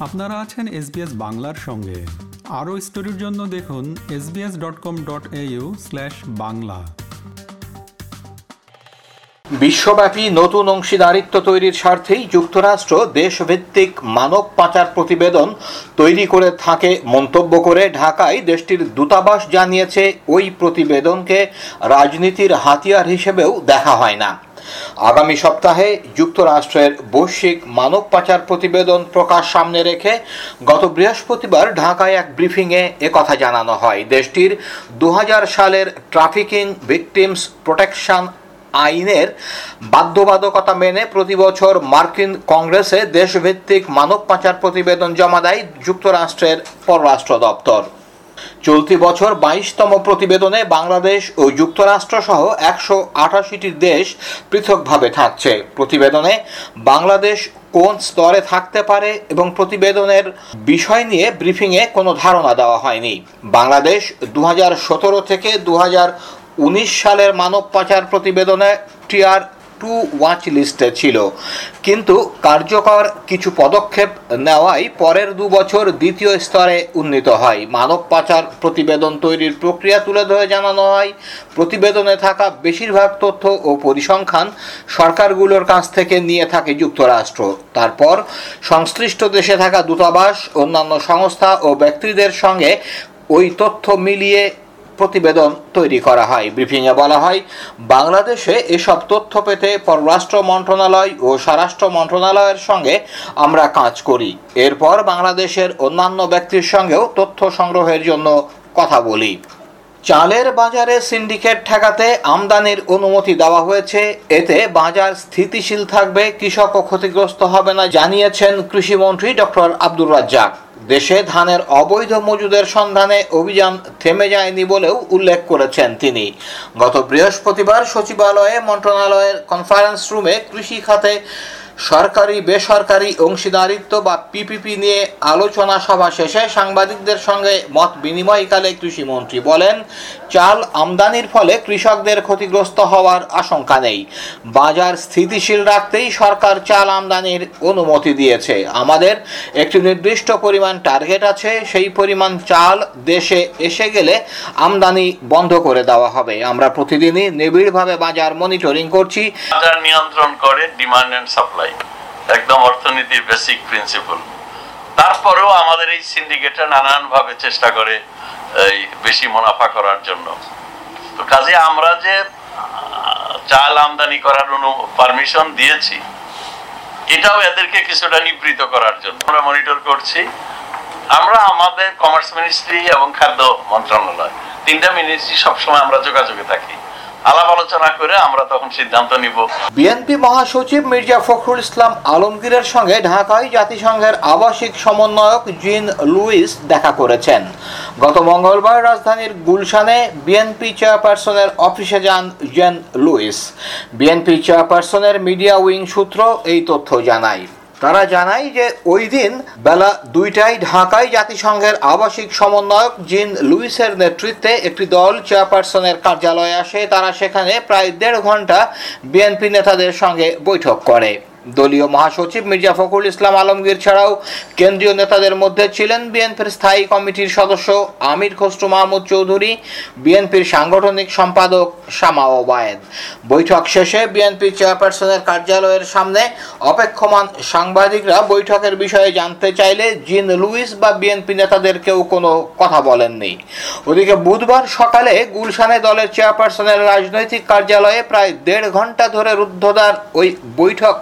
আপনারা আছেন এসবিএস বাংলার সঙ্গে। আরও স্টোরির জন্য দেখুন SBS dot com dot slash Bangla. বিশ্বব্যাপী নতুন অংশীদারিত্ব তৈরির স্বার্থেই যুক্তরাষ্ট্র দেশভিত্তিক মানব পাচার প্রতিবেদন তৈরি করে থাকে মন্তব্য করে ঢাকায় দেশটির দূতাবাস জানিয়েছে, ওই প্রতিবেদনকে রাজনীতির হাতিয়ার হিসেবেও দেখা হয় না। আগামী সপ্তাহে যুক্তরাষ্ট্রের বৈশ্বিক মানব পাচার প্রতিবেদন প্রকাশ সামনে রেখে গত বৃহস্পতিবার ঢাকায় এক ব্রিফিংয়ে একথা জানানো হয়। দেশটির দু হাজার সালের ট্রাফিকিং ভিকটিমস প্রোটেকশন আইনের বাধ্যবাধকতা মেনে প্রতি বছর মার্কিন কংগ্রেসে দেশভিত্তিক মানব পাচার প্রতিবেদন জমা দেয় যুক্তরাষ্ট্রের পররাষ্ট্র দপ্তর। চলতি বছর বাইশতম প্রতিবেদনে বাংলাদেশ ও যুক্তরাষ্ট্র সহ একশো আঠাশিটি দেশ পৃথকভাবে থাকছে। প্রতিবেদনে বাংলাদেশ কোন স্তরে থাকতে পারে এবং প্রতিবেদনের বিষয় নিয়ে ব্রিফিংয়ে কোনো ধারণা দেওয়া হয়নি। বাংলাদেশ দু হাজার সতেরো থেকে দু উনিশ সালের মানব পাচার প্রতিবেদনে টিআর টু ওয়াচ লিস্টে ছিল। কিন্তু কার্যকর কিছু পদক্ষেপ নেওয়াই পরের দু বছর দ্বিতীয় স্তরে উন্নীত হয়। মানব পাচার প্রতিবেদন তৈরির প্রক্রিয়া তুলে ধরে জানানো হয়। প্রতিবেদনে থাকা বেশিরভাগ তথ্য ও পরিসংখ্যান সরকারগুলোর কাছ থেকে নিয়ে থাকে যুক্তরাষ্ট্র। তারপর সংশ্লিষ্ট দেশে থাকা দূতাবাস, অন্যান্য সংস্থা ও ব্যক্তিদের সঙ্গে ওই তথ্য মিলিয়ে প্রতিবেদন তৈরি করা হয়। ব্রিফিংয়ে বলা হয়, বাংলাদেশে এসব তথ্য পেতে পররাষ্ট্র মন্ত্রণালয় ও স্বরাষ্ট্র মন্ত্রণালয়ের সঙ্গে আমরা কাজ করি। এরপর বাংলাদেশের অন্যান্য ব্যক্তির সঙ্গেও তথ্য সংগ্রহের জন্য কথা বলি। চালের বাজারে সিন্ডিকেট ঠেকাতে আমদানির অনুমতি দেওয়া হয়েছে। এতে বাজার স্থিতিশীল থাকবে, কৃষকও ক্ষতিগ্রস্ত হবে না জানিয়েছেন কৃষিমন্ত্রী ডক্টর আব্দুর রাজ্জাক। দেশে ধানের অবৈধ মজুদের সন্ধানে অভিযান থেমে যায়নি বলেও উল্লেখ করেছেন তিনি। গত বৃহস্পতিবার সচিবালয়ে মন্ত্রণালয়ের কনফারেন্স রুমে কৃষি খাতে সরকারি, বেসরকারি অংশীদারিত্ব বা পিপিপি নিয়ে আলোচনা সভা শেষে সাংবাদিকদের সঙ্গে মত বিনিময়কালে কৃষিমন্ত্রী বলেন চাল আমদানির ফলে কৃষকদের ক্ষতিগ্রস্ত হওয়ার আশঙ্কা নেই। বাজার স্থিতিশীল রাখতেই সরকার চাল আমদানির অনুমতি দিয়েছে। আমাদের একটি নির্দিষ্ট পরিমাণ টার্গেট আছে, সেই পরিমাণ চাল দেশে এসে গেলে আমদানি বন্ধ করে দেওয়া হবে। আমরা প্রতিদিনই নিবিড়ভাবে বাজার মনিটরিং করছি। বাজার নিয়ন্ত্রণ করে ডিমান্ড এন্ড সাপ্লাই একদম অর্থনীতির বেসিক প্রিন্সিপাল তারপরেও আমাদের এই সিন্ডিকেটটা নানানভাবে চেষ্টা করে এই বেশি মুনাফা করার জন্য। তো কাজে আমরা যে চাল আমদানি করার পারমিশন দিয়েছি, এটাও এদেরকে কিছুটা নিবৃত করার জন্য। আমরা মনিটর করছি। আমরা আমাদের কমার্স মিনিস্ট্রি এবং খাদ্য মন্ত্রণালয়, তিনটা মিনিস্ট্রি সবসময় আমরা যোগাযোগে থাকি। আলাপ আলোচনা করে আমরা তখন সিদ্ধান্ত নিব। বিএনপি মহাসচিব মির্জা ফখরুল ইসলাম আলমগীরের সঙ্গে ঢাকায় জাতিসংঘের আবাসিক সমন্বয়ক জিন লুইস দেখা করেছেন। গত মঙ্গলবার রাজধানীর গুলশানে বিএনপি চেয়ারপারসনের অফিসে যান জেন লুইস। বিএনপি চেয়ারপারসনের মিডিয়া উইং সূত্র এই তথ্য জানায়। তারা জানায় যে ওই দিন বেলা দুইটায় ঢাকায় জাতিসংঘের আবাসিক সমন্বয়ক জিন লুইসের নেতৃত্বে একটি দল চেয়ারপারসনের কার্যালয়ে আসে। তারা সেখানে প্রায় দেড় ঘণ্টা বিএনপি নেতাদের সঙ্গে বৈঠক করে। দলীয় মহাসচিব মির্জা ফখরুল ইসলাম আলমগীর ছাড়াও কেন্দ্রীয় নেতাদের মধ্যে ছিলেন বিএনপির স্থায়ী কমিটির সদস্য আমির খসরু মাহমুদ চৌধুরী, বিএনপির সাংগঠনিক সম্পাদক শামা ওবায়েদ। বৈঠক শেষে বিএনপি চেয়ারপারসনের কার্যালয়ের সামনে অপেক্ষমান সাংবাদিকরা বৈঠকের বিষয়ে জানতে চাইলে জিন লুইস বা বিএনপি নেতাদের কেউ কোনো কথা বলেননি। ওদিকে বুধবার সকালে গুলশানে দলের চেয়ারপারসনের রাজনৈতিক কার্যালয়ে প্রায় দেড় ঘণ্টা ধরে রুদ্ধদ্বার ওই বৈঠক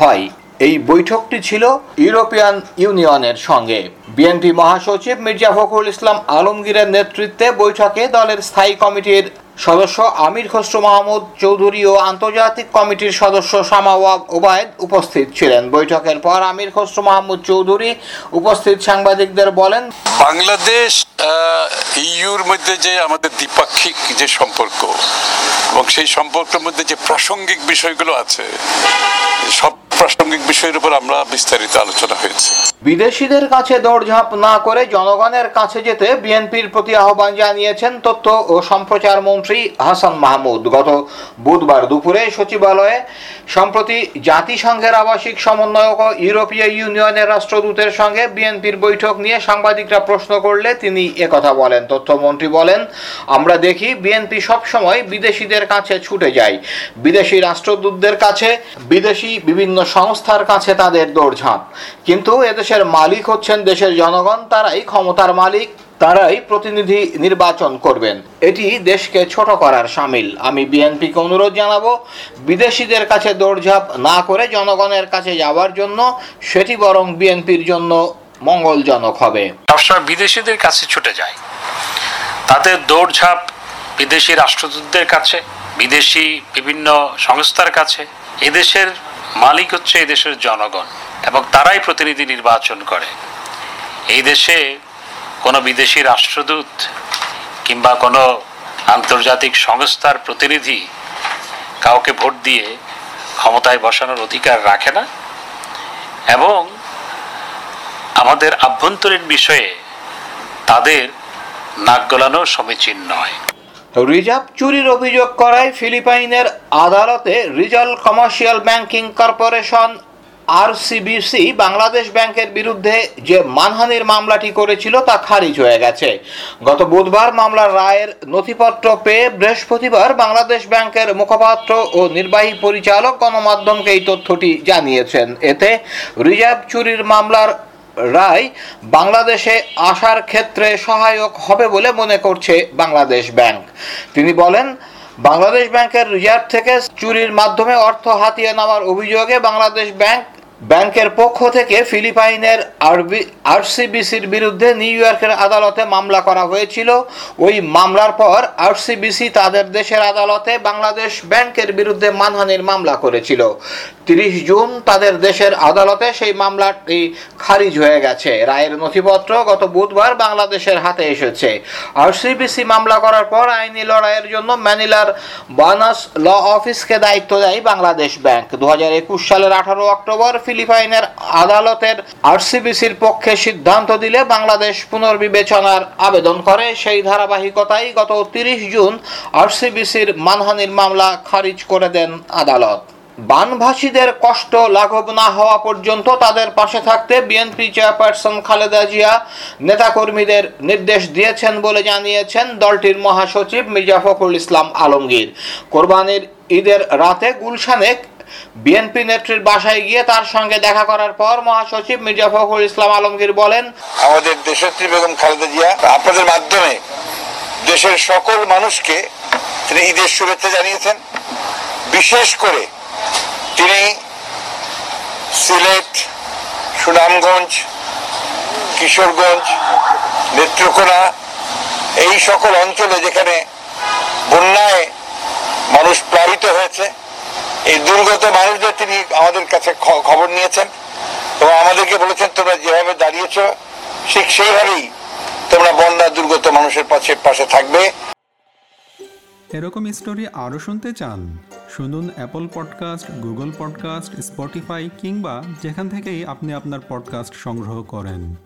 হয়। এই বৈঠকটি ছিল ইউরোপিয়ান ইউনিয়নের সঙ্গে। বিএনপি মহাসচিব মির্জা ফখরুল ইসলাম আলমগীরের নেতৃত্বে বৈঠকে দলের স্থায়ী কমিটির সদস্য আমির খসরু মাহমুদ, চৌধুরী ও আন্তর্জাতিক কমিটির সদস্য শামাওয়াব ওবায়দ উপস্থিত ছিলেন। বৈঠকের পর আমির খসরু মাহমুদ, চৌধুরী উপস্থিত সাংবাদিকদের বলেন, বাংলাদেশ ইউর মধ্যে যে আমাদের দ্বিপাক্ষিক যে সম্পর্ক এবং সেই সম্পর্কের মধ্যে যে প্রাসঙ্গিক বিষয়গুলো আছে, সব প্রাসঙ্গিক বিষয়ের উপর আমরা বিস্তারিত আলোচনা হয়েছে। বিদেশিদের কাছে দৌড়ঝাঁপ না করে জনগণের কাছে যেতে বিএনপির প্রতি আহ্বান জানিয়েছেন তথ্য ও সম্প্রচার মন্ত্রী হাসান মাহমুদ। গত বুধবার দুপুরে সচিবালয়ে সম্প্রতি জাতিসংঘের আবাসিক সমন্বয়ক ও ইউরোপীয় ইউনিয়নের রাষ্ট্রদূতের সঙ্গে বিএনপির বৈঠক নিয়ে সাংবাদিকরা প্রশ্ন করলে তিনি একথা বলেন। তথ্যমন্ত্রী বলেন, আমরা দেখি বিএনপি সবসময় বিদেশিদের কাছে ছুটে যায়। বিদেশি রাষ্ট্রদূতদের কাছে বিদেশি বিভিন্ন সংস্থার কাছে তাদের দৌড়ঝাঁপ কিন্তু এদেশের মালিক হচ্ছেন দেশের জনগণ, তারাই ক্ষমতার মালিক, তারাই প্রতিনিধি নির্বাচন করবেন। এটি দেশকে ছোট করার সামিল। আমি বিএনপিকে অনুরোধ জানাব, বিদেশিদের কাছে দৌড়ঝাঁপ না করে জনগণের কাছে যাওয়ার জন্য, সেটি বরং বিএনপির জন্য মঙ্গলজনক হবে। সবসময় বিদেশিদের কাছে ছুটে যায় তাদের দৌড়ঝাঁপ বিদেশি রাষ্ট্রদূতদের কাছে, বিদেশি বিভিন্ন সংস্থার কাছে। এদেশের মালিক হচ্ছে এদেশের জনগণ। এবং তারাই প্রতিনিধি নির্বাচন করে। এই দেশে কোনো বিদেশি রাষ্ট্রদূত কিংবা কোনো আন্তর্জাতিক সংস্থার প্রতিনিধি কাউকে ভোট দিয়ে ক্ষমতায় বসানোর অধিকার রাখে না এবং আমাদের আভ্যন্তরীণ বিষয়ে তাদের নাক গলানো সমীচীন নয়। রিজার্ভ চুরির অভিযোগ করায় ফিলিপাইনের আদালতে Rizal Commercial Banking Corporation RCBC Bangladesh ব্যাংকের বিরুদ্ধে যে মানহানির মামলাটি করেছিল তা খারিজ হয়ে গেছে। গত বুধবার মামলার রায়ের নথিপত্র পেয়ে বৃহস্পতিবার বাংলাদেশ ব্যাংকের মুখপাত্র ও নির্বাহী পরিচালক গণমাধ্যমকে এই তথ্যটি জানিয়েছেন। এতে রিজার্ভ চুরির মামলার রায় বাংলাদেশে আসার ক্ষেত্রে সহায়ক হবে বলে মনে করছে বাংলাদেশ ব্যাংক। তিনি বলেন, বাংলাদেশ ব্যাংকের রিজার্ভ থেকে চুরির মাধ্যমে অর্থ হাতিয়ে নেওয়ার অভিযোগে বাংলাদেশ ব্যাংক ব্যাংকের পক্ষ থেকে ফিলিপাইনের আরবি, আরসিবিসির বিরুদ্ধে নিউ ইয়র্কের আদালতে মামলা করা হয়েছিল। ওই মামলার পর আরসিবিসি তাদের দেশের আদালতে বাংলাদেশ ব্যাংকের বিরুদ্ধে মানহানির মামলা করেছিল। তিরিশ জুন তাদের দেশের আদালতে সেই মামলাটি খারিজ হয়ে গেছে। রায়ের নথিপত্র গত বুধবার বাংলাদেশের হাতে এসেছে। আরসিবিসি মামলা করার পর আইনি লড়াইয়ের জন্য ম্যানিলার বানাস ল অফিসকে দায়িত্ব দেয় বাংলাদেশ ব্যাংক। দু হাজার একুশ সালের আঠারো অক্টোবর ফিলিপাইনের আদালতের আরসিবিসির পক্ষে সিদ্ধান্ত দিলে বাংলাদেশ পুনর্বিবেচনার আবেদন করে। সেই ধারাবাহিকতায় গত তিরিশ জুন আরসিবিসির মানহানির মামলা খারিজ করে দেন আদালত। বানভাসীদের কষ্ট লাঘব না হওয়া পর্যন্ত তাদের পাশে থাকতে বিএনপি চেয়ারপারসন খালেদা জিয়া নেতাকর্মীদের নির্দেশ দিয়েছেন বলে জানিয়েছেন দলটির মহাসচিব মির্জা ফখরুল ইসলাম আলমগীর। কোরবানির ঈদের রাতে গুলশানে বিএনপি নেত্রীর বাসায় গিয়ে তার সঙ্গে দেখা করার পর মহাসচিব মির্জা ফখরুল ইসলাম আলমগীর বলেন, আমাদের দেশত্রী বেগম খালেদা জিয়া আপনাদের মাধ্যমে দেশের সকল মানুষকে তিনি ঈদের শুভেচ্ছা জানিয়েছেন। বিশেষ করে তিনি সিলেট, সুনামগঞ্জ, কিশোরগঞ্জ, নেত্রকোনা এই সকল অঞ্চলে যেখানে বন্যায় মানুষ প্লাবিত হয়েছে এই দুর্গত মানুষদের তিনি আমাদের কাছে খবর নিয়েছেন এবং আমাদেরকে বলেছেন, তোমরা যেভাবে দাঁড়িয়েছ, ঠিক সেইভাবেই তোমরা বন্যা দুর্গত মানুষের পাশে পাশে থাকবে। এরকম স্টোরি আরও শুনতে চান, শুনুন Apple podcast Google podcast Spotify কিংবা যেখান থেকেই আপনি আপনার পডকাস্ট সংগ্রহ করেন।